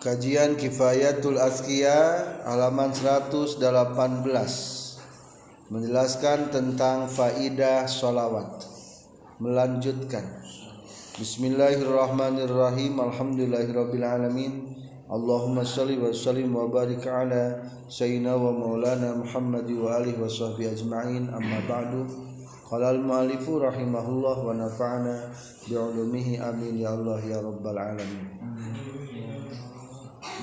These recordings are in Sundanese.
Kajian Kifayatul Azkiya halaman 118 menjelaskan tentang faidah sholawat. Melanjutkan. Bismillahirrahmanirrahim. Alhamdulillahirabbil alamin Allahumma shalli wa sallim wa barik ala sayyidina wa maulana Muhammad wa alihi wa sahbihi ajma'in. Amma ba'du. Qala al muallifu rahimahullah wa nafa'ana bi ulumihi. Amin ya Allah ya rabbal alamin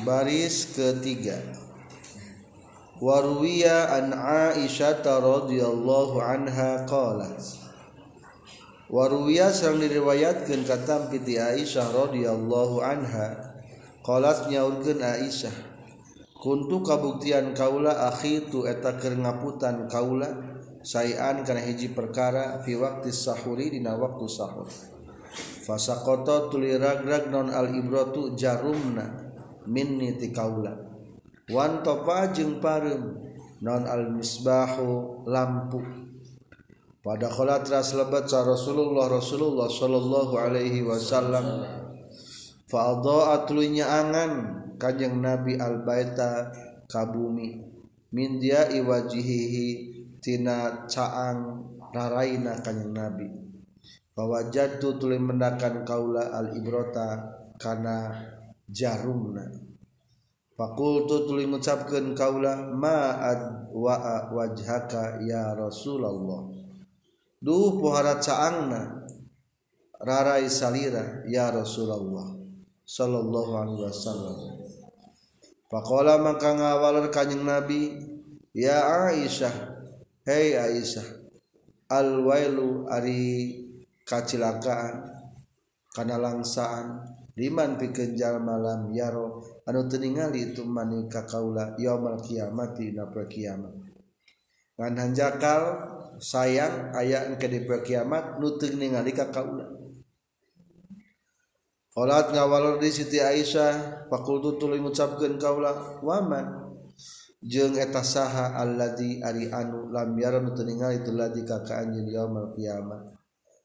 baris ketiga. Warwiya an Aisyah radhiyallahu anha qalat. Warwiya sang diriwayatkeun katam piti Aisyah radhiyallahu anha qalat nyaurkeun Aisyah kuntu kabuktian kaula akhi tu eta keur ngaputan kaula sayan kana hiji perkara fi waqti sahuri dina waktu sahur. Fasaqata tuli ragrag non al ibratu jarumna minni ti kaula. Wan topa jeung pareum non al misbahu lampu. Pada kholat ras lebat sa Rasulullah Rasulullah sallallahu alaihi wasallam fa adha'at angan kanjeng Nabi al baita kabumi min dia iwajihihi tina caang raraina kanjeng Nabi. Bahwa jatuh tuli mendakan kaula al ibrota kana jarumna fakultu tuli mengucapkan kaula ma'ad wa'a wajhaka ya Rasulullah? Duh pohara caangna rarai salira ya Rasulullah sallallahu alaihi wasallam. Pakola maka ngawaler kanjing nabi ya Aisyah hei Aisyah al wailu ari kacilakaan kana langsaan liman pikenjal malam yaro anu teningali itu manika kaula yaumal kiamati dina poe kiamat ngan jakal sayang aya engke di poe kiamat nu teu ningali ka kaula Qalat ngawalor di Siti Aisyah fakultu tuluy ngucapkeun kaula waman jeung eta saha alladzi ari anu lam yaro nu teu ningali itu ladi ka ka anjeun yaumal kiamat.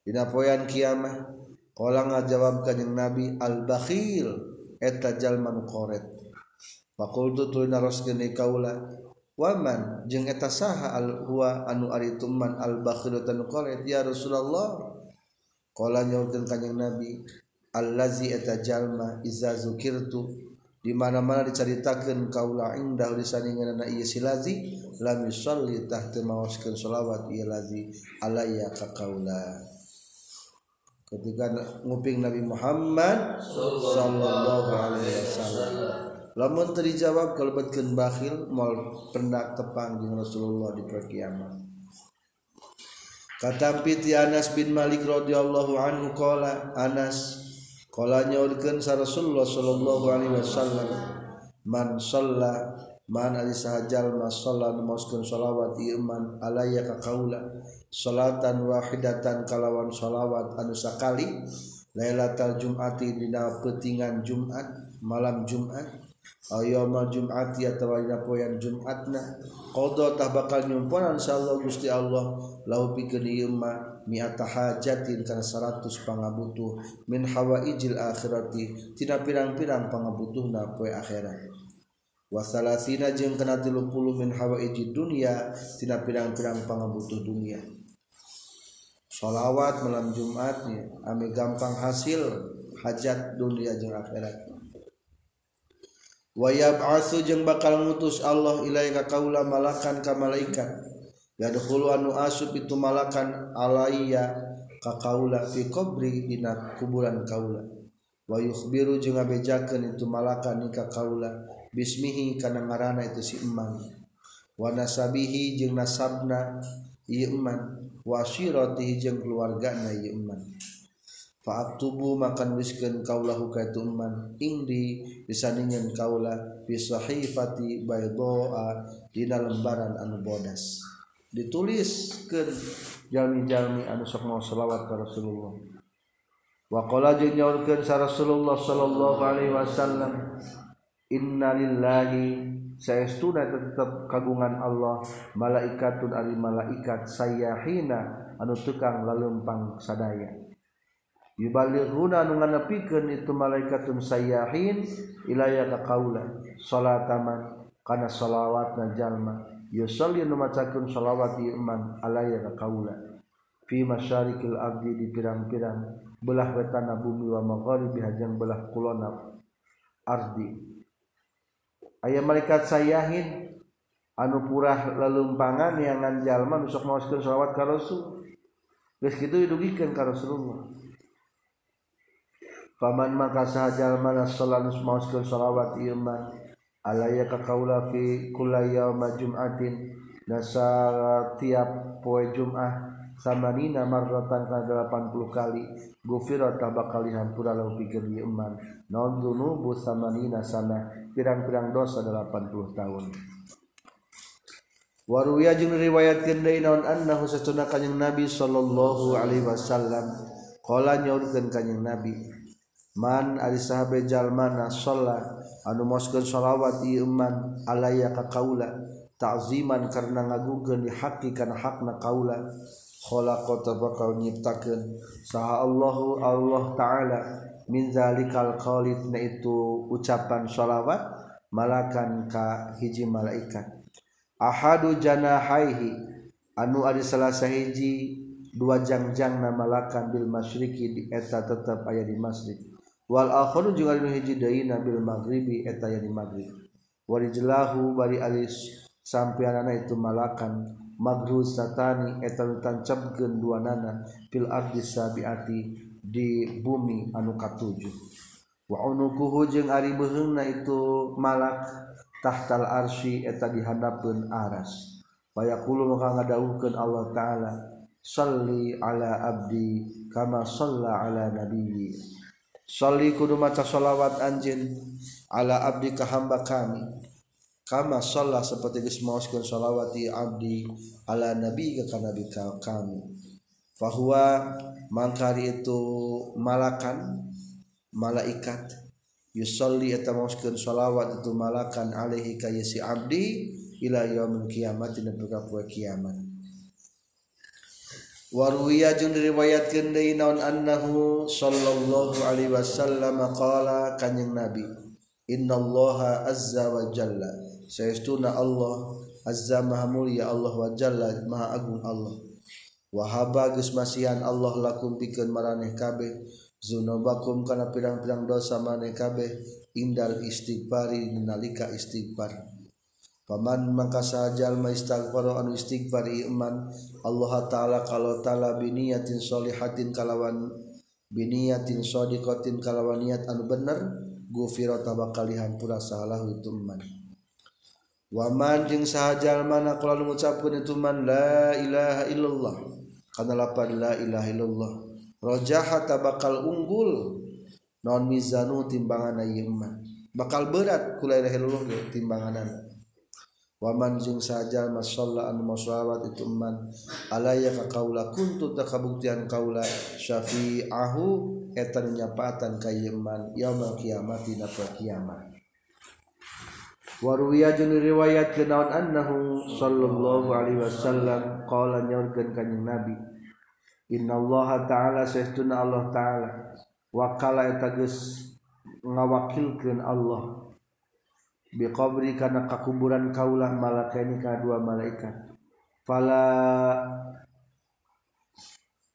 Dina poean kiamat Kala ngajawab kanjeng Nabi al-bakhil eta jalma nu qoret. Fakultu tuluy naroskeun kaula waman jeung eta saha al huwa anu ari tuman al-bakhil tan qoret ya Rasulullah. Kala nyaurkeun kanjeng Nabi allazi eta jalma iza zukirtu di mana-mana diceritakeun kaula indah di saningana ieu si lazi lam yusalli tahta mawaskeun selawat ieu lazi alayya ka kaula. ketika nguping Nabi Muhammad sallallahu alaihi wasallam. Lamun teu dijawab kalebetkeun bakhil moal pendak tepang jeung Rasulullah di perkiamat katampi ti Anas bin Malik radhiyallahu anhu qala Anas qala nyaurkeun sa Rasulullah sallallahu alaihi wasallam man shalla man sahjallma salawatman alaya ka kaula. Salatan wahidatan kalawan shalawat anu sakali Lailatal Jumati dina petingan Jumat malam Jumat ayoma Jumati atawa dina poyan Jumatna. Qadotah bakal nyumponan insyaallah Gusti Allah lau pikeun ieu mah mi'ata hajatin kana 100 pangabutuh min hawaijil akhirati tina pirang-pirang pangabutuhna poe akhirat. Wasalasina jeung kena 30 min hawaiji dunia tina pirang-pirang pangabutuh dunia. Sholawat malam Jumatnya ami gampang hasil hajat dunia jeung akhirat. Wayab asu jeung bakal ngutus Allah ilaika kaula malakan ka malaikat. Yadkhulu anu asub itu malakan alayya ka kaula fi qabri dina kuburan kaula. Wa yukhbiru jeung ngabejakeun itu malakan ka kaula bismihi kana ngaranana itu si emang wa nasabihi jeung nasabna ieu eman. Wa syiratihi jeung keluargana ieu eman. Fa aktubu makan wiskeun kaulahu ka itu eman. Indi disaningeun kaula fi sahifati baydoa dina lembaran anu bodas. Ditulis ke jalmi-jalmi anu sok mau selawat ka Rasulullah. Wa qala jeung nyaurkeun sa Rasulullah sallallahu alaihi wasallam innalillahi saestuna tetap kagungan Allah malaikatun ari malaikat sayyahina anu tukang lalempang sadaya. Yubaliruna piken itu malaikatun sayyahin ilaya ka kaula salataman kana salawat na jalma. Yusalli nu macakeun salawat iman alaya ka kaula fi masyarikil abdi di pirang-pirang belah wetana bumi wa magharibi hajang belah kulona ardi aya malaikat sayahin anu purah lelumpangan yang nganjalma nusok mauskeun selawat ka Rasul geus kitu didugikeun ka Rasulullah paman maka sahajal mana salanus mauskeun selawat iman. alaya ka kaula fi kullayawma majumatin nasa tiap poe Jumat samarina marrotan ka 80 kali gufira bakal dihampura lahu pikir ieu iman non dunubu samarina sana? Pirang-pirang dosa 80 tahun. Waruya jeung riwayatkeun deui naon annahu satuna kanjing Nabi sallallahu alaihi wasallam. Qala nyaurkeun kanjing Nabi Man ari sahabe jalmana sholat anu moskeun sholawat ieu iman alaya ka kaula? Ta'ziman karena ngagugeun di hakikana hakna kaula. kota bakal nyiptakeun. Saha Allahu Allah ta'ala. Minzalikal qolid na itu ucapan sholawat malakan ka hiji malaikat. Ahadu janahaihi. Anu ari salah sahiji dua jangjang na malakan bil masyriki di eta tetap aya di masjid. Wal akhiru juga anu hiji deui bil maghribi eta aya di maghrib. Warijlahu bari alis sampeyanana itu malakan maghrul satani etan tancapkeun duanana fil ardi sabiati di bumi anu katujuh wa unukuhu jeung ari beuheungna itu malak tahtal arsy eta dihandapkeun aras. Bayakulu maka ngadawuhkeun Allah taala salli ala abdi kama shalla ala nabiyyi. Salli kudu maca shalawat anjin ala abdi ka hamba kami. Kama sholat seperti geus maoskeun sholawati abdi ala nabi ka nabi kami. Fahuwa mangkari itu malakan malaikat. Yusolli eta maoskeun sholawat itu malakan alaihi ka si abdi ila yaumil kiamat dina kiamat. Warwiya jeung diriwayatkeun deui naon annahu sallallahu alaihi wasallam qala kanjing nabi innallaha azza wa jalla sayauna Allah azza maha mulia Allah wa Jalla maha agung Allah. Wahaba geus masihan Allah lakum pikeun maraneh kabeh. Zunubakum kana pirang-pirang dosa maneh kabeh. Indal istighfari nalika istighfar. Paman maka sajal ma istighfar anu istighfar iman Allah taala kalau taala biniyatin solihatin kalawan biniyatin sodiqatin kalawan niat anu bener gufiro tabakalihan pura salah itu man waman jeung sahajal mana kalau mengucapkan itu man la ilaha illallah. Karena lapan la ilaha illallah. Rojaha bakal unggul. Non mizanu timbangan ayeuna bakal berat kulai illallah timbanganan. Waman jung saja masallah anu masyawat itu man. Alaya ka kaula kuntu tak kabuktian kaula syafi'ahu etan nyapaatan kayeman yaumal kiamat dina kiamat Waruwiya jeung riwayat kenaon annahu sallallahu alaihi wasallam qala nyaurkeun kanjing nabi innallaha ta'ala saestuna Allah ta'ala wakala eta geus ngawakilkeun Allah biqabri kana kakuburan kaulah malakaini ka dua malaikat fala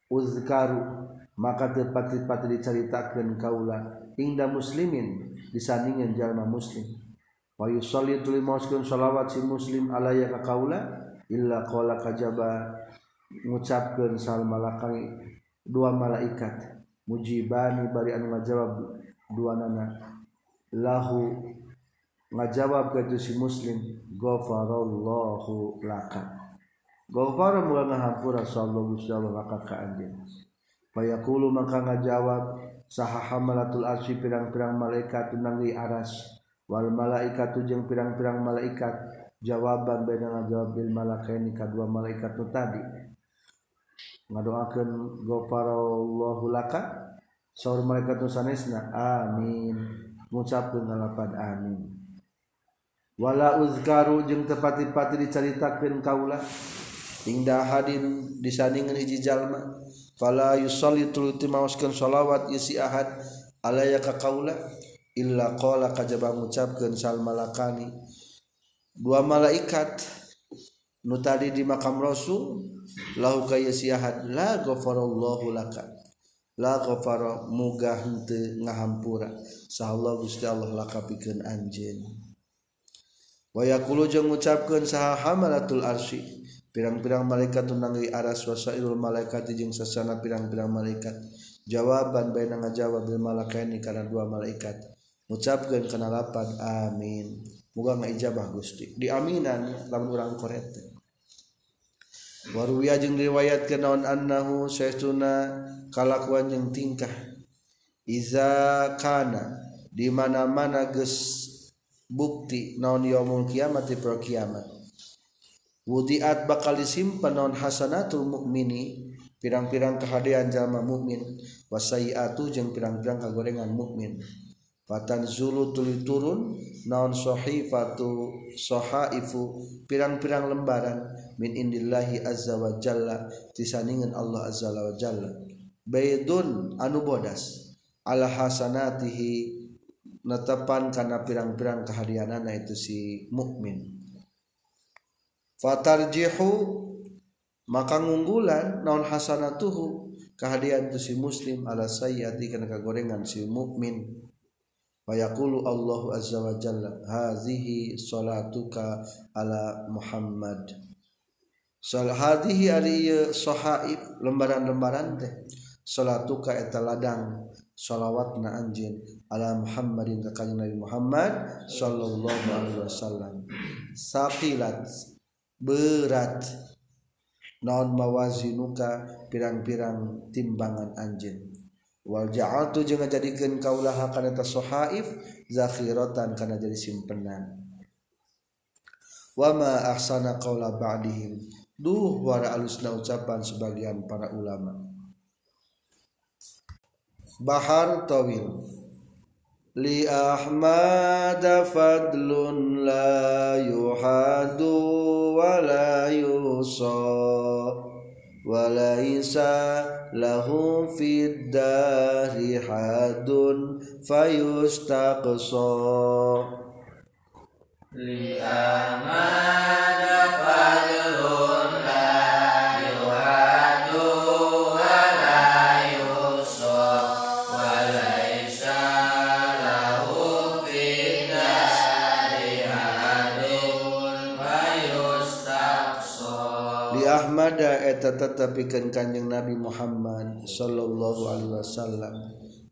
uzkaru maka tepat-tepat diceritakan kaulah ingda muslimin disandingin jalma muslim wa yusalli tuli mauskeun salawat si muslim alaya ka kaula illa qala kajaba. Ngucapkeun sal malakai dua malaikat. Mujibani bari anu ngajawab dua nana. Lahu ngajawab ke si muslim ghafarallahu laka. Ghafara muga ngahampura sallallahu Allah laka ka anjeun. Fayaqulu maka ngajawab saha hamalatul arsy pirang-pirang malaikat nangli aras wal malaikatu jeung pirang-pirang malaikat. Jawaban beda ngajawab bil malakaini kadua malaikat tu tadi. Ngadoakeun ghafarallahu laka. Saur malaikat tu sanesna amin. Ngucapkeun ngalapan amin. Wala uzkaru jeung tepati-pati dicaritakeun kaulah inda hadin disandingan hiji jalma. Fala yusalli tuluti maoskeun sholawat isi ahad. Alaya ka kaula. Illa qala kajaba ngucapkeun sal malakani dua malaikat nu tadi di makam rasul lahu ka isi ahad la ghafarallahu laka. La ghafara muga henteu ngahampura. Sahallahu Gusti Allah laka pikeun anjeun. Wa yaqulu jeung ngucapkeun saha hamalatul arsy pirang-pirang malaikat tunangi aras wasairul malaikat jeung sasana pirang-pirang malaikat. Jawaban baina ngajawab bil malakaini kana dua malaikat ngucapkeun kana lapan amin. Muga ngijabah Gusti. Di aminan lamun urang korete waruya jeung diriwayatkeun naon annahu saestuna kalakuan jeung tingkah. Iza kana di mana-mana geus bukti naon yaumul kiamat di kiamat. Wudiat bakal disimpan non hasanatul mukmini pirang-pirang kehadian jalma mukmin wasayiatu jeung pirang-pirang kagorengan mukmin fatan zulu tuli turun naon sahifatu sahaifu pirang-pirang lembaran min indillahi azza wa jalla tisaningan Allah azza wa jalla. Baydun anu bodas ala hasanatihi netepan kana pirang-pirang kehadianana itu si mukmin. Fatarjihu maka ngunggulan naon hasanatuhu kehadian tu si muslim ala sayyati kana kagorengan si mukmin Fayaqulu Allahu Azza wa Jalla Hazihi salatuka ala Muhammad. Sal hadihi ari sahaib lembaran-lembaran teh. Salatuka eta ladang salawatna anjeun ala Muhammadin ka kanjeng Nabi Muhammad sallallahu alaihi wasallam. Saqilat berat non mawazinuka pirang-pirang timbangan anjeun. Wal ja'altu jeung ngajadikeun kaulaha kana ta sahaif zakhiratan kana jadi simpenan. Wa ma ahsana qaula ba'dihim. Duh wara alusna ucapan sebagian para ulama. Bahar tawil. Li ahmad fadlun la yuhadu walaisa lahu fid dari hadun fayustaqsa li amana fadluh Ahmada eta tetapikan kanjeng Nabi Muhammad Shallallahu Alaihi Wasallam.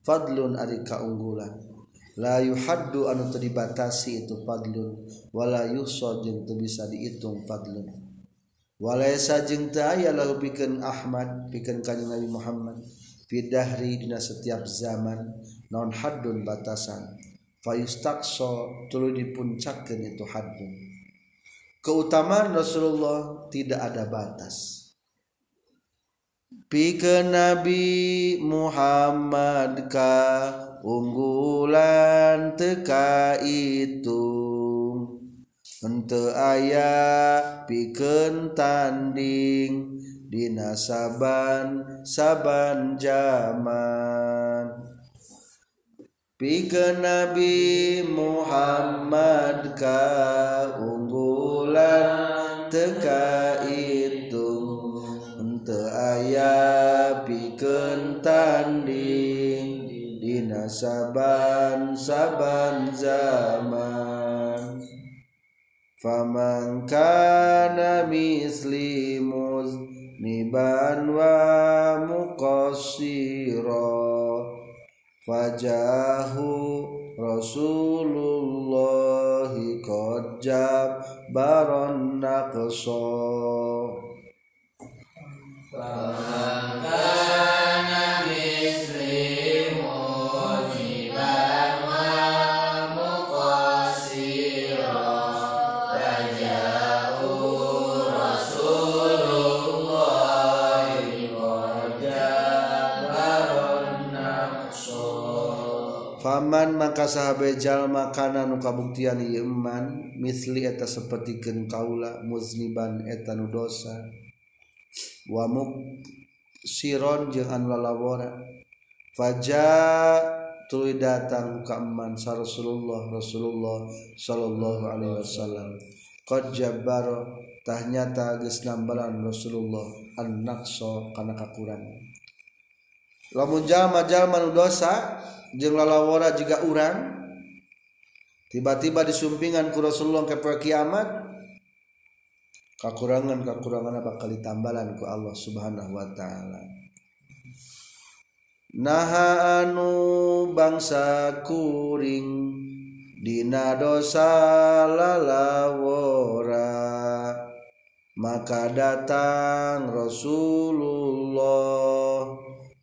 Fadlun ari kaunggulan. La yuhaddu anu teu dibatasi itu fadlun wala yuhsa jeung teu bisa dihitung fadlun. Walaysa jeung teu aya lahu pikeun Ahmad pikeun kanjeng Nabi Muhammad fi dahri dina setiap zaman non haddun batasan. Fayustaqsa tuluy dipuncakkeun itu haddun. keutamaan Rasulullah tidak ada batas. Pike Nabi Muhammad ka unggulan teka itu. Ente ayah piken tanding dinasaban saban zaman Pika Nabi Muhammad kaunggulan teka itu Untuk ayah bikin tanding di saban-saban zaman. Faman kana misli Niban wa muqassirah fajahu Rasulullah qad baron naqsa maka sahabatjallma makanan kabuktian Iman misli eta seperti gen kaula muzniban etanu dosa. Wamuk Siron jangan lalawora faja tuluy datang kaman sa Rasulullah Rasulullah sallallahu alaihi wasallam. Qad jabbaro tahnyata geus nambalan Rasulullah an-naqsa kana kakurangan. Lamun jalma jalma nu dosa jeng lalawara juga urang. Tiba-tiba disumpingan ku Rasulullah ke kiamat kakurangan kakurangan apa? Kali tambalan ku Allah Subhanahu wa taala. Naha anu bangsa kuring dina dosa lalawara. Maka datang Rasulullah.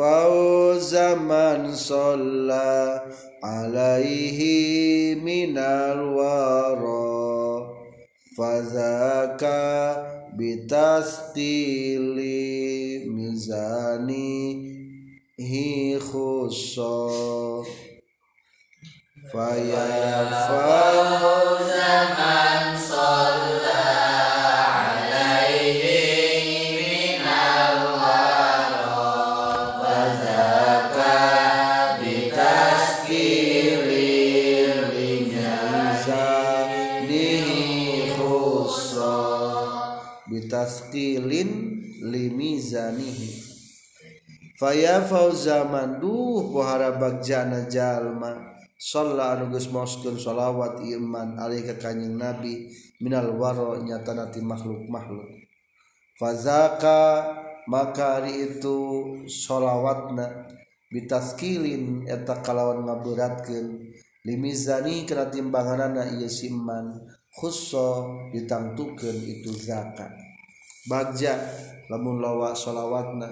فوز من صلى عليه من الورى. فذاك بتثقيل ميزانه خصا. فيا فوز من صلى Faya fauzaman duh pohara bagjana jalma Sholla anugus moskeun sholawat iman alih ke kanjing Nabi minal waro nyata nati makhluk-makhluk. Fazaka maka hari itu sholawatna. Bitaskilin eta kalawan ngaberatkeun limizani kana timbanganana ieu siman khusso ditangtukeun itu zakat. Bagja lamun lawa sholawatna.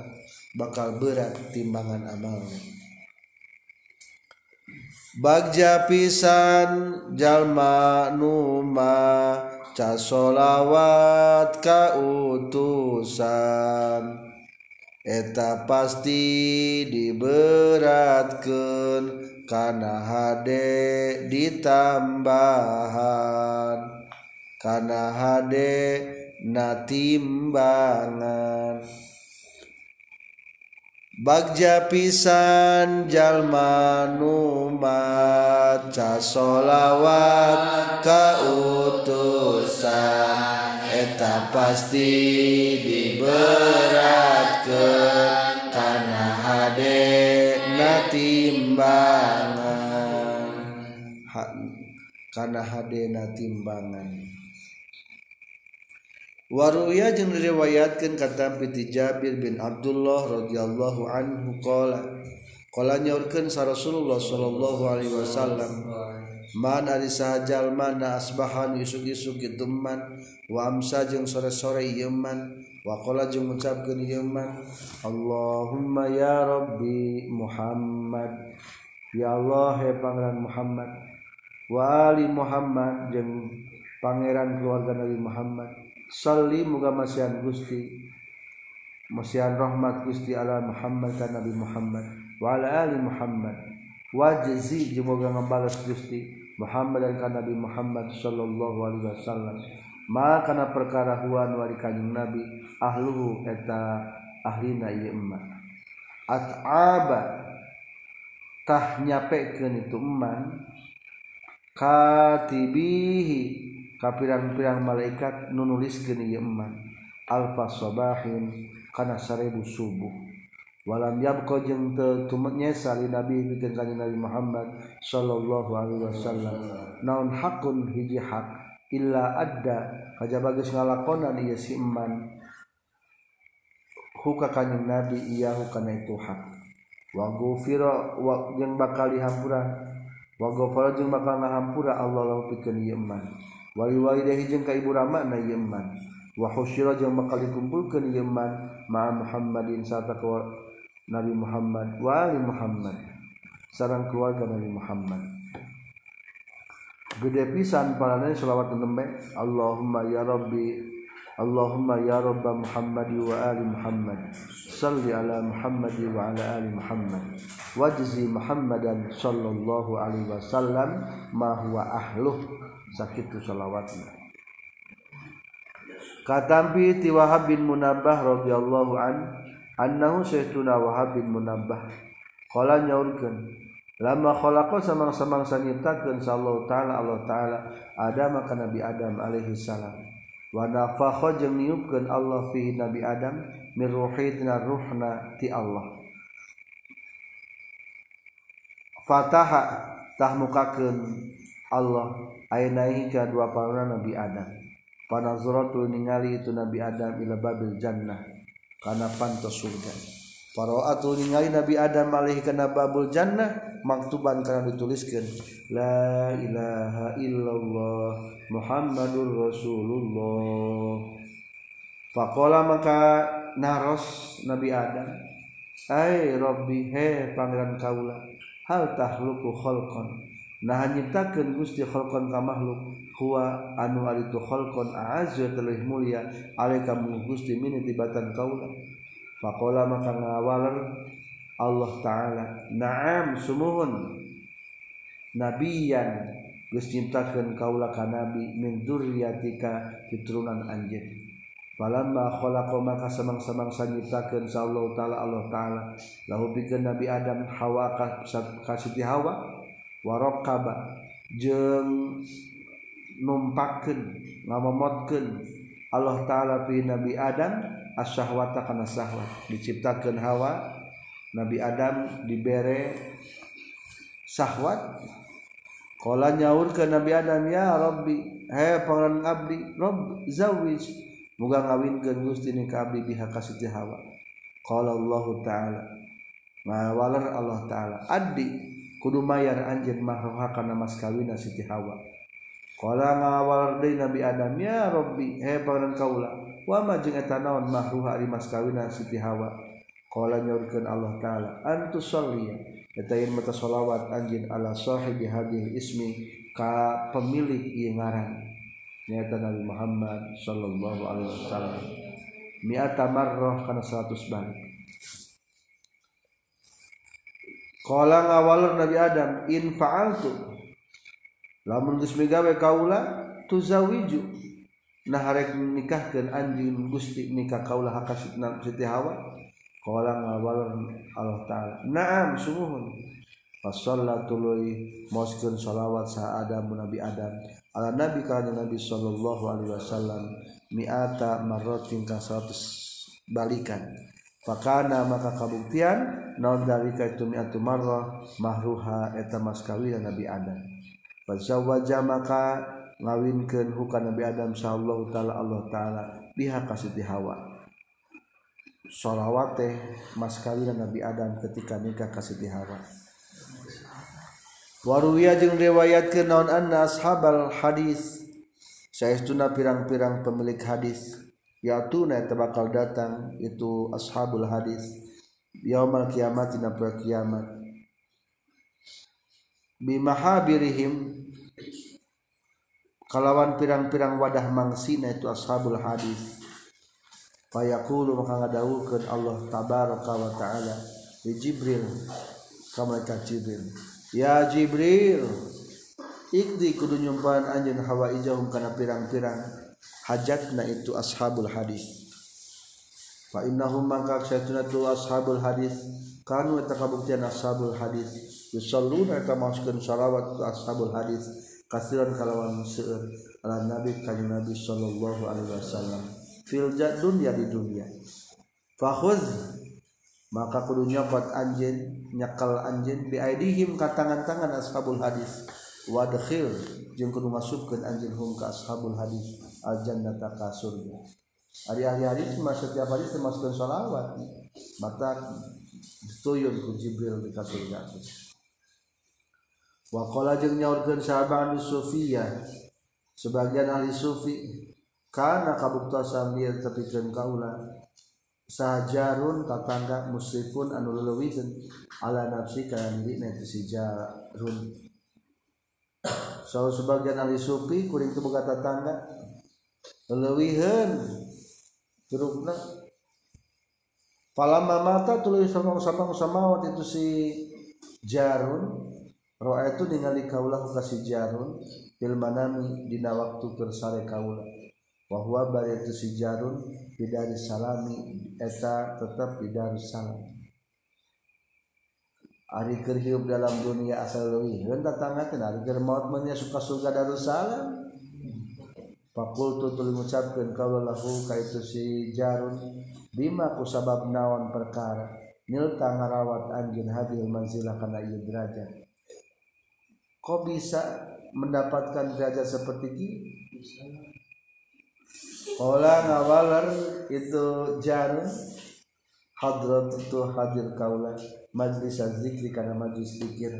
bakal berat timbangan amalnya Bagja pisan jalma numa casolawat kautusan. Eta pasti diberatkan karena hade ditambahan karena hade natimbangan Bagja pisan jalmanu maca solawat kautusan. Eta pasti diberatkan tanah hade natimbangan Karena hade natimbangan Waruya jeung riwayatkan kata piti Jabir bin Abdullah radhiyallahu anhu qala qala nyaurkeun sa Rasulullah sallallahu alaihi wasallam man ari sahajal mana asbahan isuk-isuk kitu man wa amsa jeung sore-sore ieu man wa qala jeung ngucapkeun ieu man Allahumma ya Rabbi Muhammad ya Allah ya pangeran Muhammad wa ali Muhammad jeung pangeran keluarga Nabi Muhammad. Salli muga masyian Gusti. Masyian rahmat Gusti ala Muhammad dan Nabi Muhammad wa ala ali Muhammad. Wajzi jeung muga ngambalas Gusti Muhammad dan kan Nabi Muhammad sallallahu alaihi wasallam. Ma kana perkara huan wari kanjing Nabi ahluhu eta ahlina ieu emma. At'aba tah nyapekeun itu eman katibihi. Pirang-pirang malaikat nunulis iman alfa sobahin kana seribu subuh. Walam yabqa jeung teu tumetnya sali nabi pikeun kanjeng Nabi Muhammad sallallahu alaihi wasallam. Naon hakun hiji hak? Illa adda. Kajaba geus ngalakonan ieu si iman huka kanjeng Nabi iyahu kana itu hak. Wa ghufira wa jeung bakal dihampura. Wa ghafara jeung bakal ngahampura Allah lahu pikeun ieu iman wali walidahi jeung ka ibu rama na yeman. Wa husyira jeung bakal dikumpulkeun yeman. Ma Muhammadin sarta Nabi Muhammad. Wali Muhammad. Sarang keluarga Nabi Muhammad. Gede pisan parane selawat tembe Allahumma ya Rabbi. Allahumma ya Rabb Muhammad wa ali Muhammad. Salli ala Muhammad wa ala ali Muhammad. Wajzi Muhammadan sallallahu alaihi wasallam. Ma huwa ahluh sakitu salawatna katampi ti Wahab bin Munabbah radhiyallahu an annahu sayyiduna Wahab bin Munabbah qala nyaurkeun lama khalaqa samang-samang sanyiptakeun sallallahu taala Allah taala Adam ka Nabi Adam alaihi salam. Wa nafakha jeung niupkeun Allah fi Nabi Adam min ruhna ti Allah. Fataha tah mukakeun Allah ainaihi ka dua paluna Nabi Adam. Panazratul ningali itu Nabi Adam ila babil jannah karena pantos surga. Faroatul ningali Nabi Adam alaihi kana babul jannah maktuban kana dituliskeun la ilaha illallah Muhammadur Rasulullah. Faqala maka naros Nabi Adam Hai Rabbi he pangeran kaula hal tahluku khalqan nah nyiptakeun Gusti khalqan ka makhluk huwa anu ari tu khalqan a'azza terlebih mulia alaika Gusti min tibatan kaula. Faqala maka ngawalan Allah taala na'am sumuhun. Nabiyan geus nyiptakeun kaula ka nabi min dzurriyyatika keturunan anjeun. Falamma khalaqa maka samang-samang sanyiptakeun Allah taala Allah taala lahu pikeun nabi Adam Hawa ka Siti Hawa warok kaba jeng numpaken ngamomotken Allah ta'ala fi Nabi Adam asyahwata kana syahwat. Diciptakan hawa Nabi Adam dibere syahwat. Kala nyaur ke Nabi Adam ya Rabbi he pangeran abdi Rabb zawij. Muga ngawinkeun Gusti ni ka abdi biha kasiti hawa. Qala Allah Ta'ala. Mawalar Allah Ta'ala. Adi kudu mayar anjeun mahroha kana mas kawina Siti Hawa. Qala ngawalar deui Nabi Adam ya Rabbi he pangeran kaula wa ma jeung eta naon mahruha ari mas kawina Siti Hawa? Qala nyaurkeun Allah taala antu sholli eta yen mata sholawat anjeun ala sahibi hadil ismi ka pemilik ieu ngaran. Nyata Nabi Muhammad sallallahu alaihi wasallam mi'ata marrah kana 100 balik Qala ngawalur Nabi Adam in fa'altu lamun geus migawe kaula tuzawiju. Nah harek nikahkeun anjeun Gusti nikah kaula hakasitna Siti Hawa. Qala ngawalur Allah taala. Na'am sumuhun fasalla tuluy moskeun shalawat sa Adam Nabi Adam. Ala Nabi kana Nabi sallallahu alaihi wasallam mi'ata marratin ka 100 balikan. Fakana maka kabuktian mahruha eta mas maskawi Nabi Adam Fazawaja maka ngawinkeun hukana Nabi Adam sallallahu taala Allah taala biha kasiti Hawa. Salawat teh mas kawinan Nabi Adam ketika nikah kasiti Hawa. Waruya jeung riwayatkeun naon anna ashabal hadis saestuna pirang-pirang pemilik hadis yatuna eta bakal datang itu ashabul hadis yaumal kiamat dina poe kiamat. Bimahabirihim kalawan pirang-pirang wadah mangsina itu ashabul hadis. Fayaqulu maka ngadawukeun Allah tabaraka wa taala di Jibril ka malaikat Jibril. Ya Jibril ikdi kudu nyumpahan anjeun hawa ijahum kana pirang-pirang hajatna itu ashabul hadis fa innahum mangka saytuna tul ashabul hadis. Kanu eta kabuktian ashabul hadis. Yusalluna eta maksudkeun salawat tu ashabul hadis. Kasiran kalawan seueur ala nabi kanjeng nabi sallallahu alaihi wasallam. Fil dunya di dunia. Fakhuz maka kudu nyokot anjeun nyekal anjeun bi aidihim ka tangan-tangan ashabul hadis. Wadkhil. Jeung kudu masukkeun anjeun hum ka ashabul hadis. Al jannata ka surga. Ari ahli hadis mah setiap hari termasukkeun shalawat mata tuyun ku Jibril di ka surga wa qala jeung nyaurkeun sahabat sufiyah sebagian ahli sufi kana kabukta sambil tepikeun kaula sajarun tatangga musrifun anu leuwihkeun ala nafsi kana diri na si jarun. So sebagian ahli sufi kuring teu boga tatangga leuwihkeun curugna falamma mata tuluy samang-samang samawat itu si jarun. Roa itu ningali kaulah ka si jarun. Fil manami dina waktu bersare kaulah. Bahwa bari itu si jarun bidari salami. Eta tetap bidari salam. Ari keur dalam dunia asal leuwih heun tatangga teh ari keur suka surga darussalam Fakultu tuluy ngucapkeun kaula lahu ka itu si jarun bima ku sabab naon perkara? Nilta ngarawat anjeun hadil manzilah kana ieu derajat. Kok bisa mendapatkan derajat seperti ini? Ola ngawalar itu jarum hadrat itu hadir kaula majlis zikri karena majlis zikir.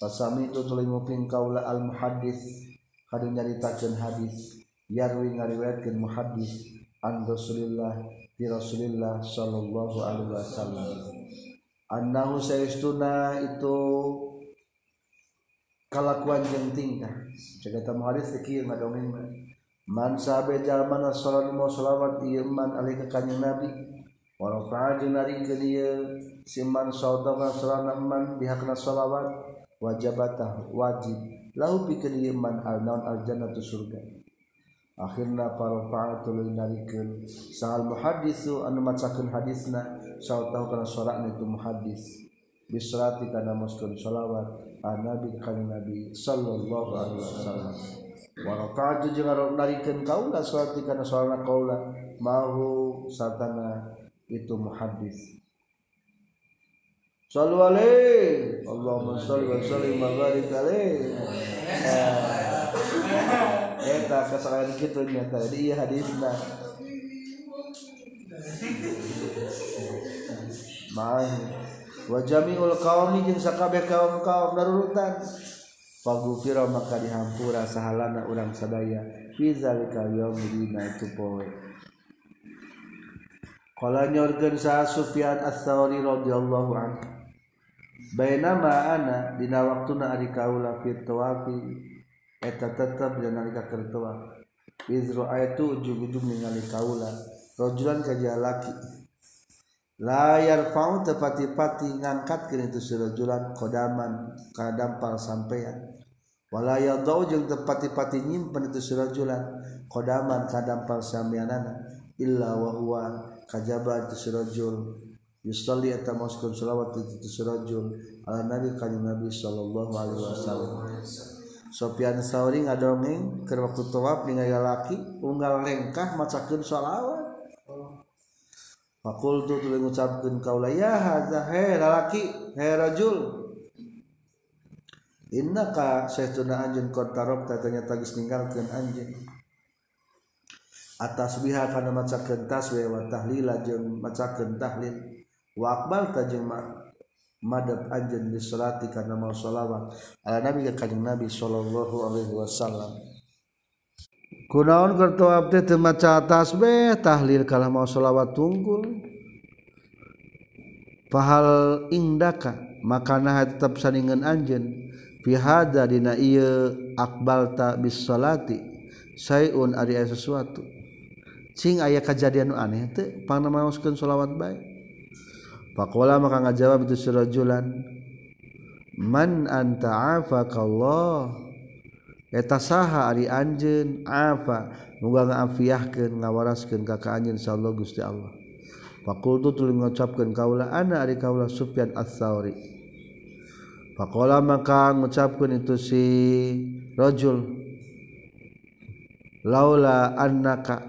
Pasami itu tulis nguping kaula al muhaddis kadu nyaritakeun hadis yarwi ngariwayatkeun muhaddis an rasulillah di rasulillah sallallahu alaihi wasallam. Annahu sayistuna itu kalakuan jeung tingkah. Cerita muhaddis ieu ngadongeng man sabe jalma salat mau selawat ieu man alih ka kanjeng nabi. Wa rafa'a jeung naringkeun ieu siman saudara salana man bihakna salawat wajabatah wajib. Lahu pikeun ieu man al naun al jannatu surga akhirnya parofa'atul narikeun sahal muhaddisu anu macakeun hadisna sautahu kana sorakna itu muhaddis. Bisrati kana muslim sholawat an nabi kana nabi sallallahu alaihi wasallam. Wa raqa'tu jeung narikeun kaula salati kana sholana kaula mahu satana itu muhaddis. Sallu alaihi Allahumma salli wa sallim wa barik alaihi Eta kesalahan kitu nya tadi ieu hadisna Mah wa jami'ul qaumi jeung sakabeh kaum-kaum darurutan. Fagufira maka dihampura sahalana urang sadaya. Fi zalika yaumina itu poe. Qala nyorkeun sa Sufyan Ats-Tsauri radhiyallahu anhu. Bainama ana dina waktuna ari kaula fi tawafi eta tetep dina nalika keur tawaf Izru ayatu ujug-ujug ningali kaula. Rajulan kaja laki layar fau tepati-pati ngangkat kini itu sirajulan kodaman kadampal sampean. Wala yadau jeung tepati-pati nyimpen itu sirajulan kodaman kadampal sampeanana. Illa wa huwa kajaba itu sirajul yusalli eta maskun selawat itu sirajul ala nabi kanjeng nabi sallallahu alaihi wasallam Sofyan Sauri ngadongeng ke waktu tawaf ningali laki unggal lengkah macakeun sholawat Fakultu tuluy ngucapkeun kaula ya hadza hai lalaki hai rajul Innaka saytuna anjeun qad tarabta ternyata geus ninggalkeun anjeun. Atas biha kana macakeun tasbih wa tahlila jeung macakeun tahlil wa aqbalta jeung madad anjen di salati karena mau salawat ala nabi ka kanjeng nabi sallallahu alaihi wasallam. Kunaon kartu abdi teu maca tasbih tahlil kalah mau salawat tunggul. Pahal indaka makana tetap saningan anjen pihada dina ieu akbalta bis salati sayun ari sesuatu. Cing aya kejadian anu aneh teu pangna maoskeun salawat baik Pakola maka ngajawab itu surajulan Man anta afakallah Eta saha ari anjeun afa muga ngaafiahkeun ngawaraskeun ka ka anjeun insyaallah Gusti Allah. Fakultu tuluy ngucapkeun kaula ana ari kaula Sufyan Ats-Tsauri. Faqala maka ngucapkeun itu si rajul laula annaka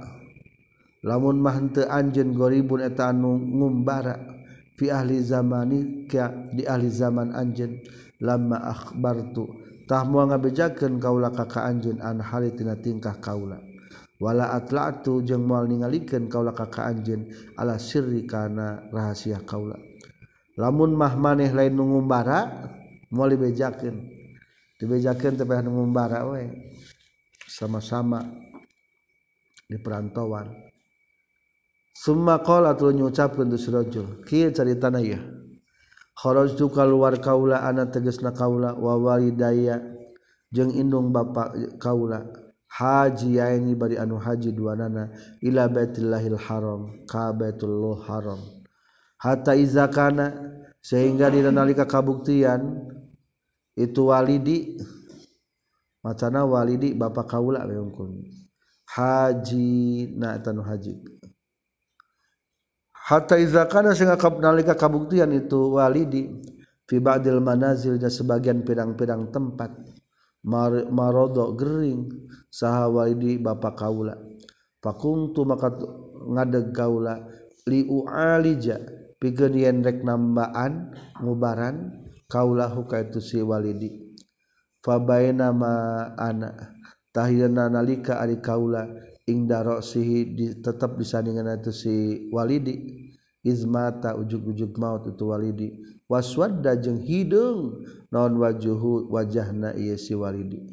lamun mah henteu anjeun goribun eta anu ngumbara fi ahli zamani di ahli zaman anjeun lama akhbartu. Tah moal ngabejakeun kaula ka ka anjeun an halitina tingkah kaula. Wala atla'tu jeung moal ningalikeun kaula ka ka anjeun ala sirri kana rahasia kaula. Lamun mah maneh lain nu ngumbara moal dibejakeun dibejakeun teh nu ngumbara we. Sama-sama di perantauan. Summa qala tuluy nyucapkeun tu si rajul, kieu caritana ieu. Kharajtu kaluar kaula ana tegasna kaula wa walidaya jeung indung bapa kaula haji yaini bari anu haji duanana ila baitillahil haram ka baitullah haram. Hatta iza kana sehingga di nalika kabuktian itu walidi macana walidi bapa kaula beungkul haji na tanu haji. Hatta iza kana sehingga nalika kabuktian itu walidi fi ba'dil manazilnya sebagian pirang-pirang tempat. Mar marodo gering saha walidi bapa kaula. Fakuntu maka ngadeg kaula li ualija pikeun yen rek nambaan ngubaran kaulahu ka itu si walidi. Fabaina ma ana tahiyana nalika ari kaula ingdaro sihi di, tetap disandingan itu si walidi. Izmata ujug-ujug maut itu walidi. Waswadda jeung hidung non wajuhu wajahna ieu si walidi.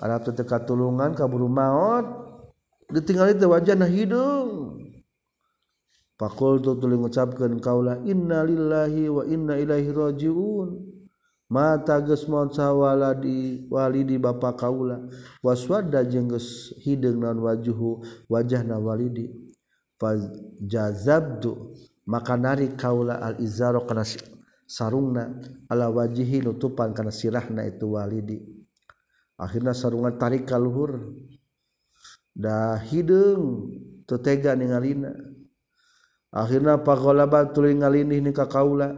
Arab teu katulungan kaburu maut ditinggal itu wajahna hidung. Pakul tu tuli ngucapkeun kaula inna lillahi wa inna ilaihi rajiun. mata gesmonsawala diwali di ba Kaula. Waswada jengges hidung non wajuhu wajah nawalidi jazabdu maka nari kaula al-izaro kana sarungna. Ala wajihi nutupan kana sirahna itu walidi akhirnya sarungan tarik ka luhur. Da hideung teu tega ningalina akhirna pagolaba tuluy ngalindih ni ka kaula.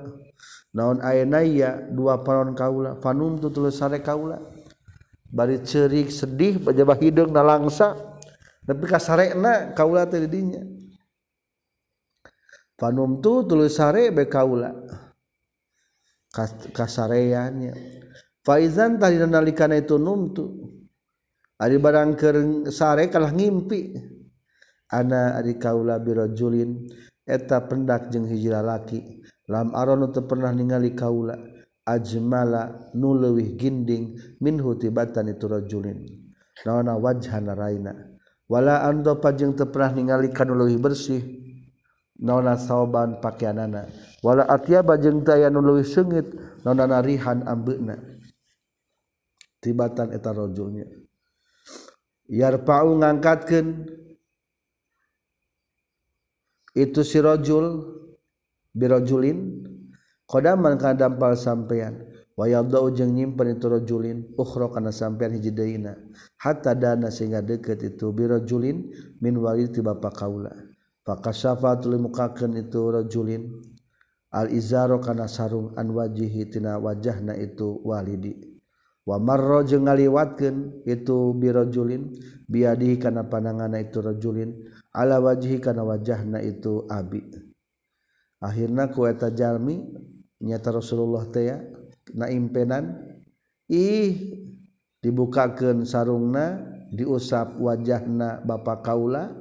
naon aenaya dua panon kaula panuntu tulus sare kaula. Bari cerik sedih pejabah hidung na langsa. Tapi kasarekna kaula teh di dinya panumtu tulus sare be kaula. Kasareannya. Faizan tadi nalikana itu numtu ari barang keur sare kalah ngimpi. Ana ari kaula birajulin eta pendak jeung hiji lalaki lam aron teu pernah ningali kaula ajmala nu leuwih ginding minhu tibatan itu rajulin. Naona wajhana raina. Wala ando pajeng teu pernah ningali kanu leuwih bersih. Naona sauban pakaianana wala atyaba jeung teu aya nu leuwih seungit naona narihan ambeuna. Tibatan eta rajulnya. Yarfa'u ngangkatkeun. Itu si rajul birojulin kodaman kana dampal sampean. Wa yadau jeung nyimpen itu rajulin ukhra kana sampean hiji deuna. Hatta dana sehingga deket itu birojulin min walid ti bapa kaula. Fakasyafa tuluy itu rajulin al izaro kana sarung an wajihi tina wajahna itu walidi. Wa marra jeung ngaliwatkeun itu birojulin biadihi kana pandanganna itu rajulin ala wajhi kana wajahna itu abi akhirnya kueta jalmi nyata Rasulullah teh na impenan ih dibukakan sarungna diusap wajahna bapak kaula.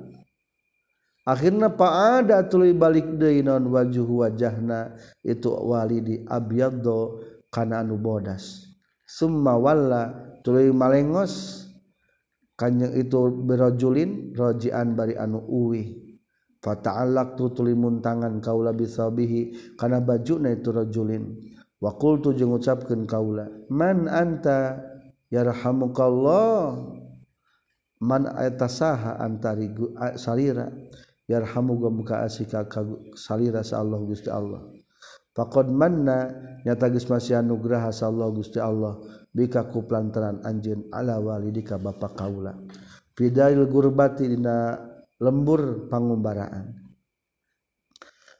Akhirnya pak ada tuli balik deui non wajuh wajahna itu wali di abyaddo kana anu bodas. Summa walla tuli malengos kanjeng itu berojulin rojian bari anu uwi fata'allaq tu tulimun tangan kaula bisabihi kana bajuna itu rajulin. Wa qultu jeung ngucapkeun kaula man anta yarhamukallah? Man eta saha antari salira? Yarhamu muka asika salira sa Allah Gusti Allah. Faqad manna nyata geus masih anugrah sa Allah Gusti Allah bika ku plantaran anjeun ala walidika bapa kaula fidail gurbati dina lembur pangumbaraan.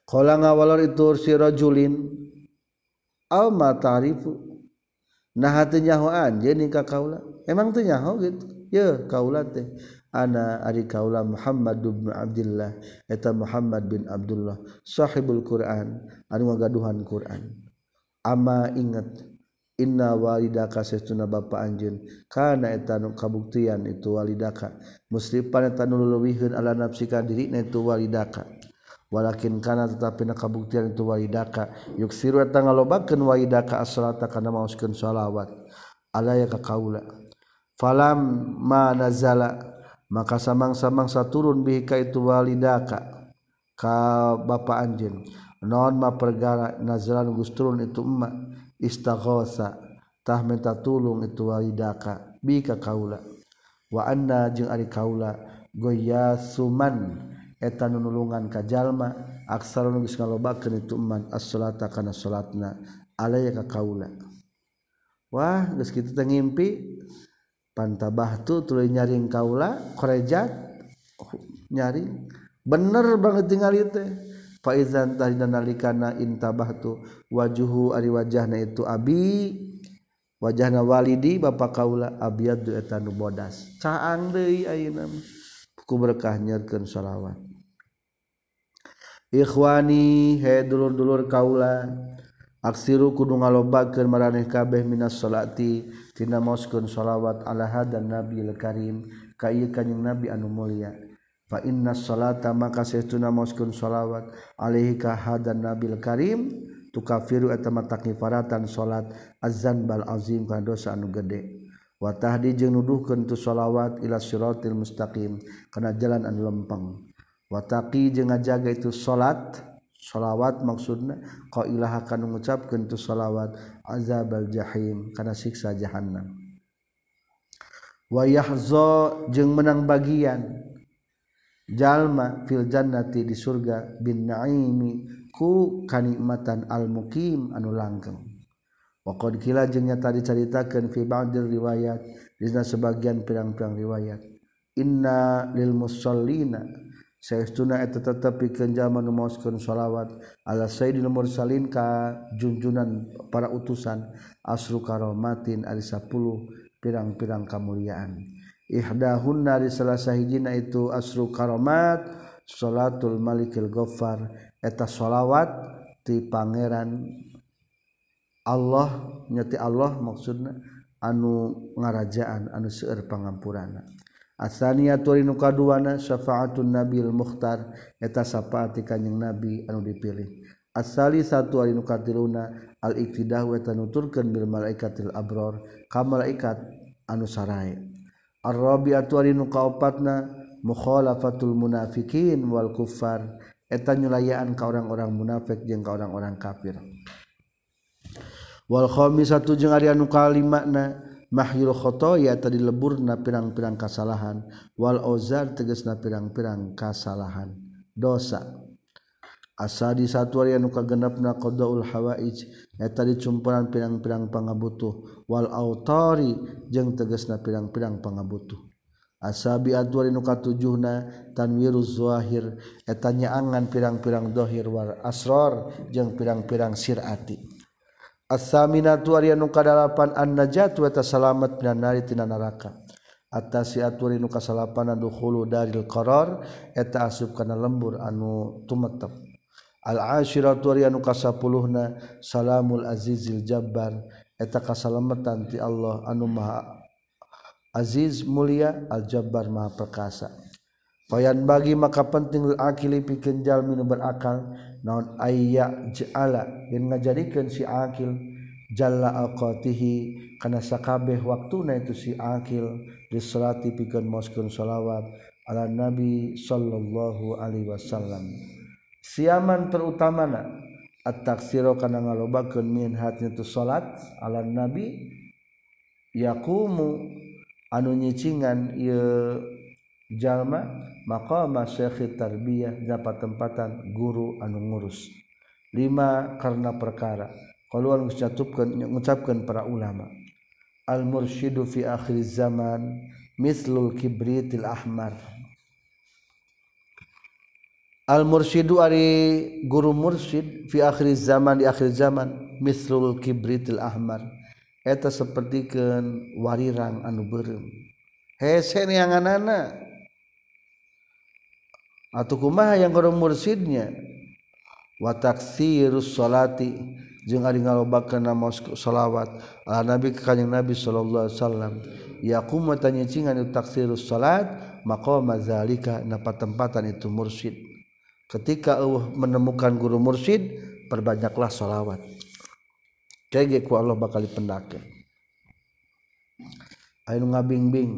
Kala ngawalor itu si rajulin al matarifu nah hatinya ho anjeun ka kaula. Emang teu nyaho? gitu. Ya kaula teh. Ana ari kaula Muhammad bin Abdullah eta Muhammad bin Abdullah sahibul Quran. Anu ngagaduhan Quran. Ama ingat. Inna walidaka sesuna bapa anjeun. Kana eta nu kabuktian itu walidaka. Muslipan eta nu leuwihkeun ala nafsika diri na itu walidaka. Walakin kana tetapi na kabuktian itu walidaka. Yuksiru eta ngalobakeun walidaka as-salata kana maoskeun shalawat alaya ka kaula. Falam ma nazala maka samang-samangsa turun bihi ka itu walidaka. Ka bapa anjeun. Non ma pergara nazalan gusturun itu emak istaghosa tah minta tulung itu walidaka bika kaula. Wa anna jeung ari kaula goyasuman eta nunulungan ka jalma aksara nu geus ngalobakeun itu man as-salata kana salatna alaya ka kaula. Wah geus kitu teh ngimpi pantabahtu tuluy nyaring kaula korejat nyaring bener banget tinggal itu teh. faizan tadina nalikana intabahtu wajuhu ari wajahna itu abi. Wajahna walidi bapak kaula abiyadu eta nu bodas. Caang deui ayeuna ku berkah nyerkeun shalawat ikhwani he dulur-dulur kaula aksiru kudu ngalobakeun maraneh kabeh minas salati tina moskeun shalawat ala hadan nabiyil karim ka ieu kanjing nabi anu mulia. fa inna salata maka saestuna moskeun shalawat alaihi ka hadan nabil karim tukafiru eta mata kifaratan salat azan bal azim kana dosa anu gede. Wa tahdi jeung nuduhkeun tu shalawat ila siratil mustaqim kana jalan anu lempeng. Wa taqi jeung ngajaga itu salat shalawat maksudna qailaha kana ngucapkeun tu shalawat azabal jahim kana siksa jahannam. Wa yahza jeung menang bagian jalma fil jannati di surga bin naimi ku kanikmatan al mukim anu langgeng. Wa qad kila jeung nyata dicaritakeun fi ba'dir riwayat dina sebagian pirang-pirang riwayat. Inna lil musallina saestuna eta tetep pikeun jalma nu maoskeun shalawat ala sayyidil mursalin ka junjunan para utusan asru karomatin ari 10 pirang-pirang kamuliaan. ihdahunna di salah sahijina itu asru karomat salatul malikil ghaffar eta shalawat ti pangeran Allah nyati Allah maksudna anu ngarajaan anu seueur pangampurana Asania turinu kaduana syafaatun nabil mukhtar. Eta syafaat kanjing nabi anu dipilih. Asali satu alinu katiluna al iktidah wa tanuturkeun bil malaikatil abror. Ka malaikat anu sarae Arrabiatu kaopatna mukhalafatul munafikin wal kufar eta nyulayaan ka orang-orang munafik jeung ka orang-orang kafir. Wal khamisatu jeung ari anu kalimatna mahyul khotoya tadi leburna pirang-pirang kasalahan. Wal ozar tegesna pirang-pirang kasalahan. Dosa. asa di satu nu kagenp na qdoul Hawaij eta dicumpuran pirang-pirang pangabutuh. Wal autori jeung teges na pirang-pirang pangabutuh. Asabi adwar nu katujuhna tanwiruz zahir eta nyaangan pirang-pirang dohir. War asror jeung pirang-pirang sirati. Asaminatu ari nu kadalapan annajatu eta salamat minan nari tina neraka atas si aturi nu kasalapanan dukhulu daril qarar eta asup kana lembur anu tumetep. al-ashiratu anu kasapuluhna salamul azizil jabbar. Eta kasalamatan ti Allah anu maha aziz mulia al-jabbar maha perkasa. Fayan bagi maka penting akili pikeun jalmi nu berakal naon ayya ja'ala yen ngajadikeun si akil jalla aqatihi kana sakabeh waktuna itu si akil disolati pikeun moskeun salawat ala nabi sallallahu alaihi wasallam. Siaman terutamana at-taksiro kana ngalobakeun min hatnya tu salat ala nabi yaqumu anu nyicingan ieu jalma maqama syekh tarbiyah dapat tempatan guru anu ngurus. Lima karena perkara. Kalau ngucapkeun ngucapkeun para ulama. Al mursyidu fi akhir zaman mislul kibritil ahmar al mursyidu ari guru mursyid fi akhir zaman di akhir zaman mislul kibritil ahmar. Eta sapertikeun warirang anu beureum hese neanganana atau kumaha yang orang mursidnya wa taksirus salati jeung ari ngalobakeun salawat ala nabi ka kanjing nabi sallallahu alaihi wasallam. Yaqum tanya cingan taksirus salat maqam zalika napa tempatan itu mursyid ketika Allah menemukan guru mursyid perbanyaklah sholawat. Kayak ku Allah bakal pendakin ayo ngabing-bing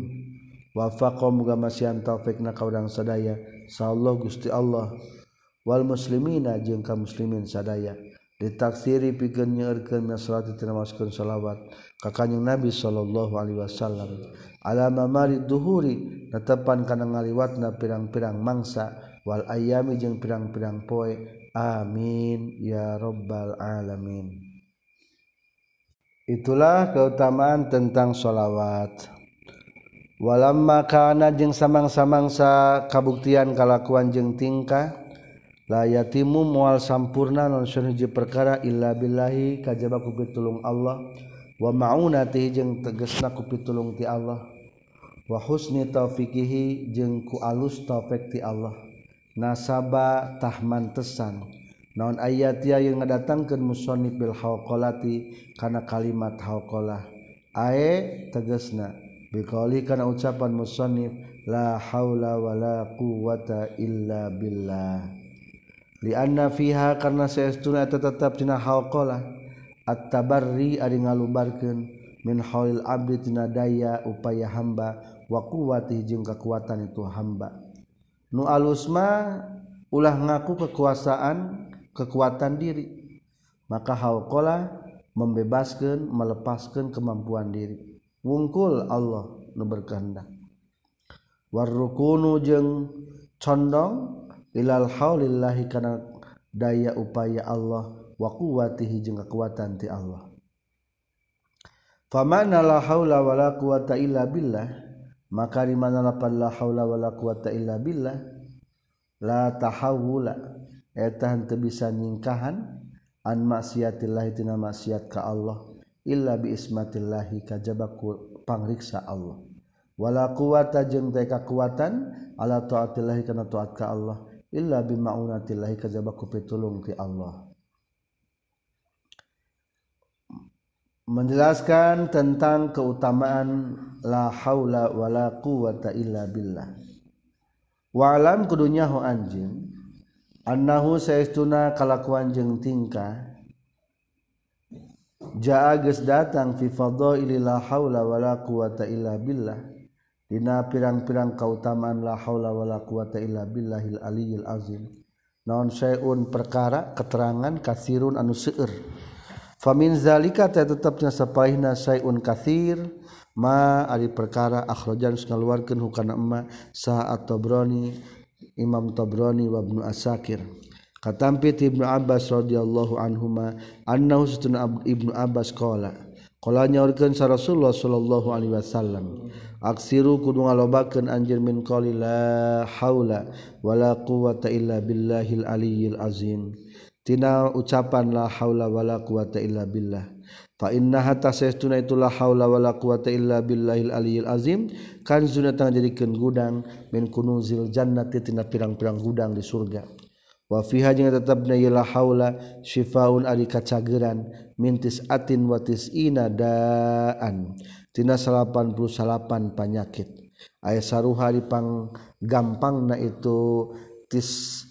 wafaqo muga masian kau kaudang sadaya. Sallallahu gusti Allah. Wal muslimina jengka muslimin sadaya. Ditaksiri pikeun nyeurkeun min salati tina maskeun selawat ka Nabi sallallahu alaihi wasallam. Alama mari duhuri netepan kana ngaliwatna pirang-pirang mangsa mangsawal ayami jeung pirang-pirang poe. Amin ya robbal alamin. Itulah keutamaan tentang sholawat. Walam makanan jeng samang-samangsa kabuktian kalakuan jeng tingkah layatimu mual sampurna non sunuji perkara illa billahi kajaba ku pitulung Allah. Wa maunati jeung tegesna ku pitulung ti Allah. Wa husni taufiqihi jeung ku alus taufik ti Allah nasabatahmantesan naon ayat ya yang ngadatangkan musoni bil haqolati karena kalimat haqalah ae tegesna biqauli kana ucapan musonif la haula wala quwata illa billah. Li anna fiha karena saestuna eta tetap dina haqolah at-tabarri ari ngalubarkeun min haulil abdi tina daya upaya hamba wa quwati jeung kakuatan itu hamba. nu alusma ulah ngaku kekuasaan kekuatan diri. Maka halkola membebaskan melepaskan kemampuan diri. Wungkul Allah nu berkehendak. Warrukunu jeung condong ilal haulillahi kana daya upaya Allah wa quwwatihi jeung kekuatan ti Allah. Famana la haula wala quwata illa billah. maka di mana lapan la haula wala quwata illa billah la tahawula eta henteu bisa nyingkahan an maksiatillah tina maksiat ka Allah illa bi ismatillah kajaba pangriksa Allah. Wala quwata jeung teu kakuatan ala taatillah kana taat ka Allah illa bi maunatillah kajaba ku pitulung ti Allah. Menjelaskan tentang keutamaan la haula wala quwata illa billah. Wa'lam kudunya hu anjing annahu saestuna kalakuan jeung tingkah jaa geus datang fi fadhaili la haula wala quwata illa billah dina pirang-pirang kautamaan la haula wala quwata illa billahil aliyil azim. Naon sayun perkara keterangan kasirun anu seueur faminzalika tetapnya sapahina sayun kathir ma ari perkara akhrajan ngaluarkeun hukana emma saat Tabrani Imam Tabrani wa Ibnu Asakir. Katampi ti Ibnu Abbas radhiyallahu anhuma annahu satuna Ibnu Abbas qala qala nyaurkeun sa Rasulullah sallallahu alaihi wasallam aksiru kudu ngalobakeun anjeun min qali la haula wala quwata illa billahil aliyil azim tina ucapan la haula wala quwata illa billah. Fa inna hatta saytuna itulah haula wala quwata illa billahil aliyil azim. Kanzuna tang jadikeun gudang min kunuzil jannati tina pirang-pirang gudang di surga. Wa fiha jeung tetepna ieu haula syifaun ari kacageran mintis atin wa tis'ina daan. Tina 88 penyakit aya saruha di pang gampangna itu tis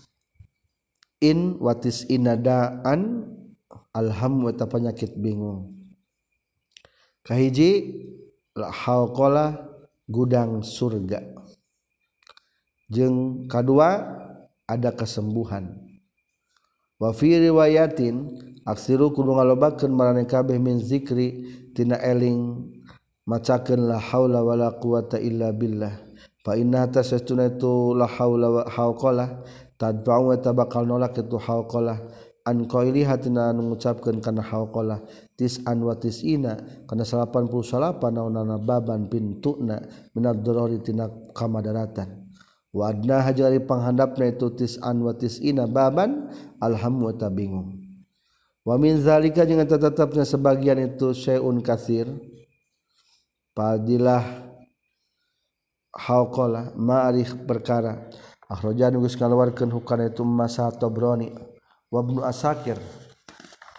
in watis inadaan alham eta penyakit bingung. Kahiji halqala gudang surga. Jeung kadua ada kesembuhan. Wa fi riwayatin aksiru kudu ngalobakeun marane kabeh min zikri tina eling macakeun la haula wala quwata illa billah. Fa inna tasatuna tu la haula wa hawqala tadfa'u eta bakal nolak itu halqalah an qaili hatina ngucapkeun kana halqalah tis an wa tisina kana 88 naonana baban pintuna minad darari tina kamadaratan. Wa adna hajari panghandapna itu tis an wa tisina baban alham wa tabingum wa min zalika jeung eta tetepna sebagian itu syai'un katsir. Padilah halqalah ma'rif perkara. Akhrajan geus ngaluarkeun hukana itu masa Tabrani wa Ibnu Asakir.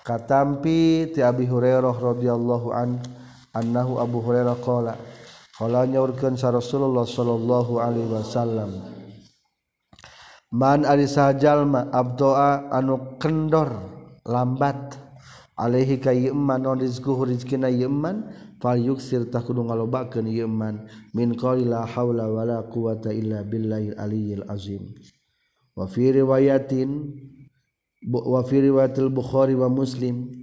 Katampi ti Abi Hurairah radhiyallahu an annahu Abu Hurairah qala qala nyaurkeun sa Rasulullah sallallahu alaihi wasallam Man ari sajalma abdoa anu kendor lambat alaihi ka rizquhu rizkina yeman fal yuksir tak kudu ngalobakeun ieu man min qali la haula wala quwata illa billahil aliyil azim. Wa fi riwayatin wa fi riwayatil bukhari wa muslim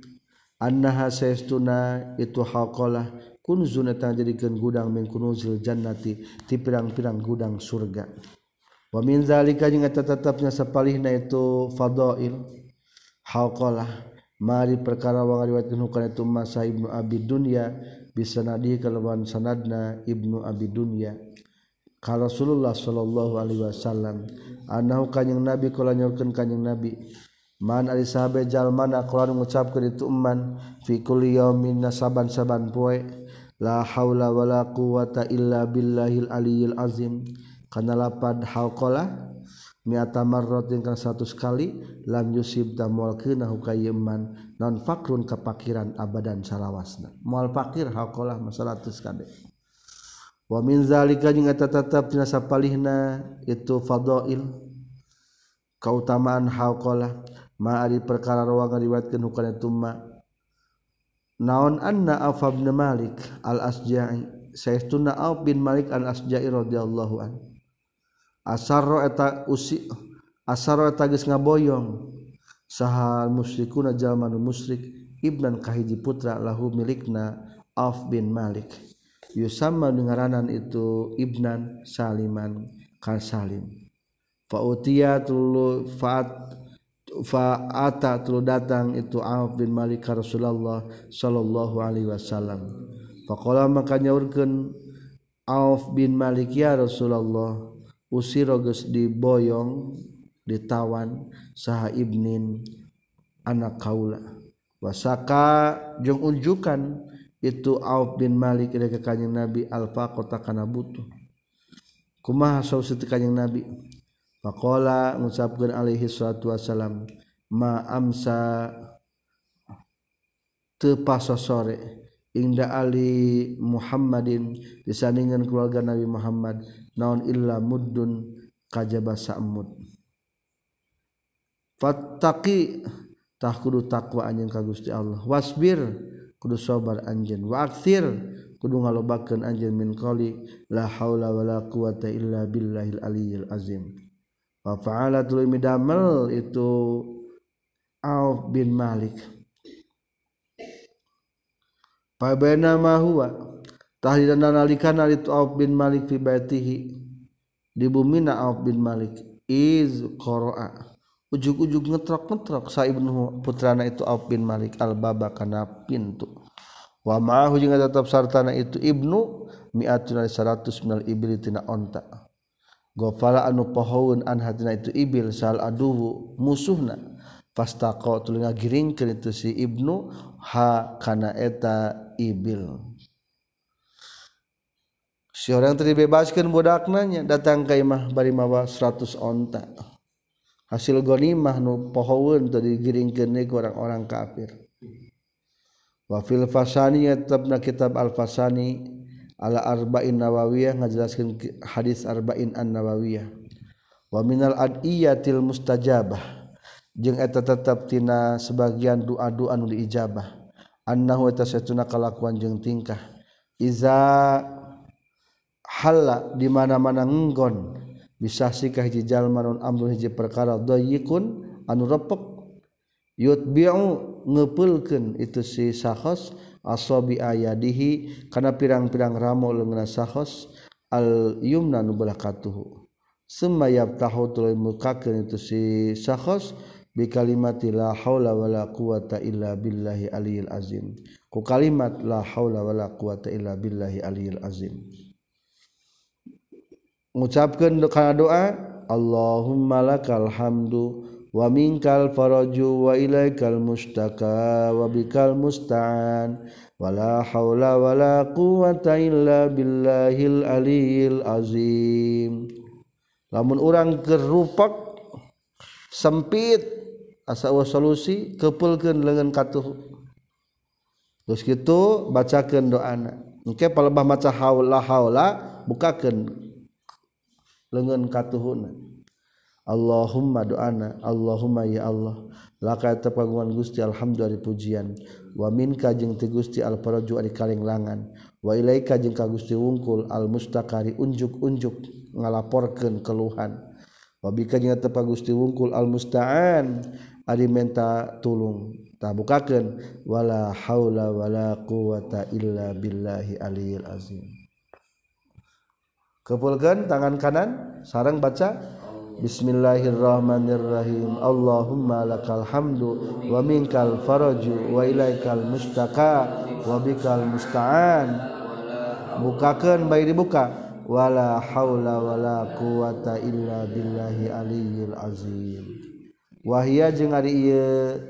annaha saestuna itu haqalah kunzun eta jadikeun gudang min kunuzil jannati ti pirang-pirang gudang surga. Wa min zalika jeung eta tetepna sapalihna itu fadail haqalah. Mari perkara wa itu masa Ibnu Abi Dunya bisa nadi kalawan sanadna Ibnu Abi Dunya. Ka Rasulullah sallallahu alaihi wasallam anahu kanjing nabi kala nyorkeun kanjing nabi. Man ari sahabe jalmana kala ngucapkeun itu man fi kulli yaumin nasaban-saban poe. La haula wala quwata illa billahil aliyil azim. Kana lapad haqala mi'ata marratin kan satu sekali lam yusib da moal keuna hukayeman non fakrun kapakiran abadan salawasna. Moal fakir hauqala masalatus kade wa min zalika jeung eta tetep tina sapalihna itu fadail kautamaan hauqala ma ari perkara rawang riwayatkeun hukana tumma. Naon anna Auf bin Malik al-Asja'i saestuna Auf bin Malik al-Asja'i radhiyallahu an asaro eta usi asaro eta geus ngaboyong. Saha musyrikuna jalmanu musyrik ibnan kahiji putra lahu milikna Auf bin Malik. Yusama dengaranan itu ibnan saliman kan salim. Fa'utiya tulu fa'at fa'ata tulu datang itu Auf bin Malik Rasulullah sallallahu alaihi wasallam. Faqala maka nyaurkeun Auf bin Malik ya Rasulullah usiro geus diboyong ditawan saha ibnin anak kaula. Wasaka jeung unjukan itu Auf bin Malik ila ka kanjing Nabi alfa kota kana butuh kumaha saus kanjing Nabi? Faqala ngucapkeun alaihi salatu wasalam ma amsa teu pasosore inda ali Muhammadin disandingan keluarga Nabi Muhammad naon illa muddun kajaba sa'mud. Fattaqi tah kudu takwa anjeun ka Gusti Allah. Wasbir kudu sabar anjeun. Wa aktsir kudu ngalobakeun anjeun min qali la haula wala quwata illa billahil aliyil azim. Wa fa'ala tuluy midamel itu Auf bin Malik. Pabena mahuwa huwa tahlilan nalikana itu Auf bin Malik fi baitihi. Di bumina Auf bin Malik. Iz qara'a. Ujug-ujug ngetrok-ngetrok. Sa ibnu putrana itu Auf bin Malik. Al baba kana pintu. Wa ma'ahu jeung tetap sartana itu ibnu mi'atun 100 minal ibli tina onta. Gofala anu pohon an hadina itu ibil sal aduhu musuhna. Fastaqo tuluy ngagiringkeun itu si ibnu ha kana eta ibil si orang tadi bebaskan budak nanya datang ke imah bari mawa 100 onta. Hasil gonimah nu pohon tadi giringkeun deui orang-orang kafir. Wa fil fasani tetapna kitab al fasani ala arba'in nawawiyah ngajelaskeun hadis arba'in an nawawiyah. Wa minal adiyatil mustajabah jeung eta tetep tina sebagian doa-doa nu diijabah. Annahu eta satuna kalakuan jeung tingkah. Iza halla di mana-mana nggon. Bisa sikah hiji jalma nun amrun hiji perkara dayyikun anu repek yutbi'u ngeupulkeun itu si sahos asobi ayadihi karena pirang-pirang ramo lengan sahos al yumna nu belah katuhu. Summa yabtahu tuluy mukakeun itu si sahos bi kalimati la haula wala quwata illa billahi aliyil azim. Ku kalimat la haula wala quwata illa billahi aliyil azim. mengucapkan karena doa Allahummalakkalhamdu wa minkal faraju wa ilaikal mustaka wa bikal musta'an wala haula wala quwata illa billahil aliyil azim. Lamun urang kerupak sempit asa wa solusi keupulkeun lengan katuh. Terus gitu bacakeun doana. Engke palebah maca haula haula bukakeun. lengan katuhuna. Allahumma doana Allahumma ya Allah. Laka tepagungan Gusti alhamdulillah pujian. Wa minka jeung ti Gusti alparaju ari kalenglangan. Wa ilaika jeung ka Gusti wungkul al mustaqari unjuk-unjuk ngalaporkeun keluhan. Wa bika jeung tepa Gusti wungkul al musta'an ari menta tulung tabukakeun. Wala haula wala quwata illa billahi aliyil azim. kepulkan tangan kanan sarang baca Bismillahirrahmanirrahim. Allahumma lakal hamdu wa minkal faraju wa ilaikal mustaka wa bikal musta'an. Bukakan bayi dibuka. Wala haula wala quwata illa billahi aliyyil azim. Wahia jeung ari ieu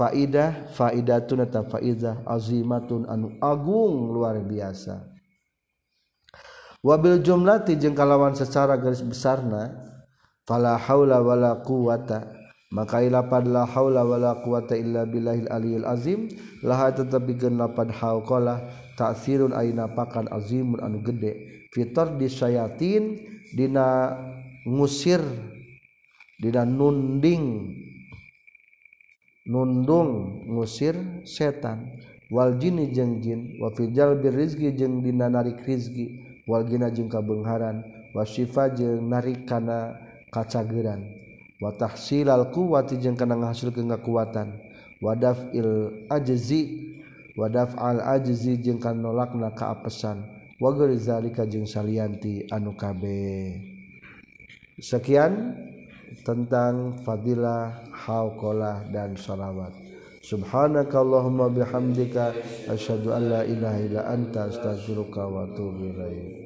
faidah faidatun eta faidah azimatun anu agung luar biasa. wabil jumlati jeung kalawan secara garis besarna fala haula wala quwata. Maka lapad la haula wala quwata illa billahil aliyil azim. Laha tetepikeun lapad hauqala ta'sirun aina pakan azimun anu gede. Fitor disayatin dina ngusir dina nunding nundung ngusir setan. Wal jini jeung jin wa fil jalbi rizqi jeung dina narik rizqi. walgina jeung kabengharan wasifa jeung narik kana kacageran watah silal kuwati jeung kana ngahasilkeun kakuatan wadaf il ajzi wadaf al ajzi jeung kana nolakna kaapesan wa zalika jeung salianti anu kabe sekian tentang fadilah hauqalah dan salawat subhanakallahumma bihamdika asyhadu an la ilaha illa anta astaghfiruka wa atubu ilaik.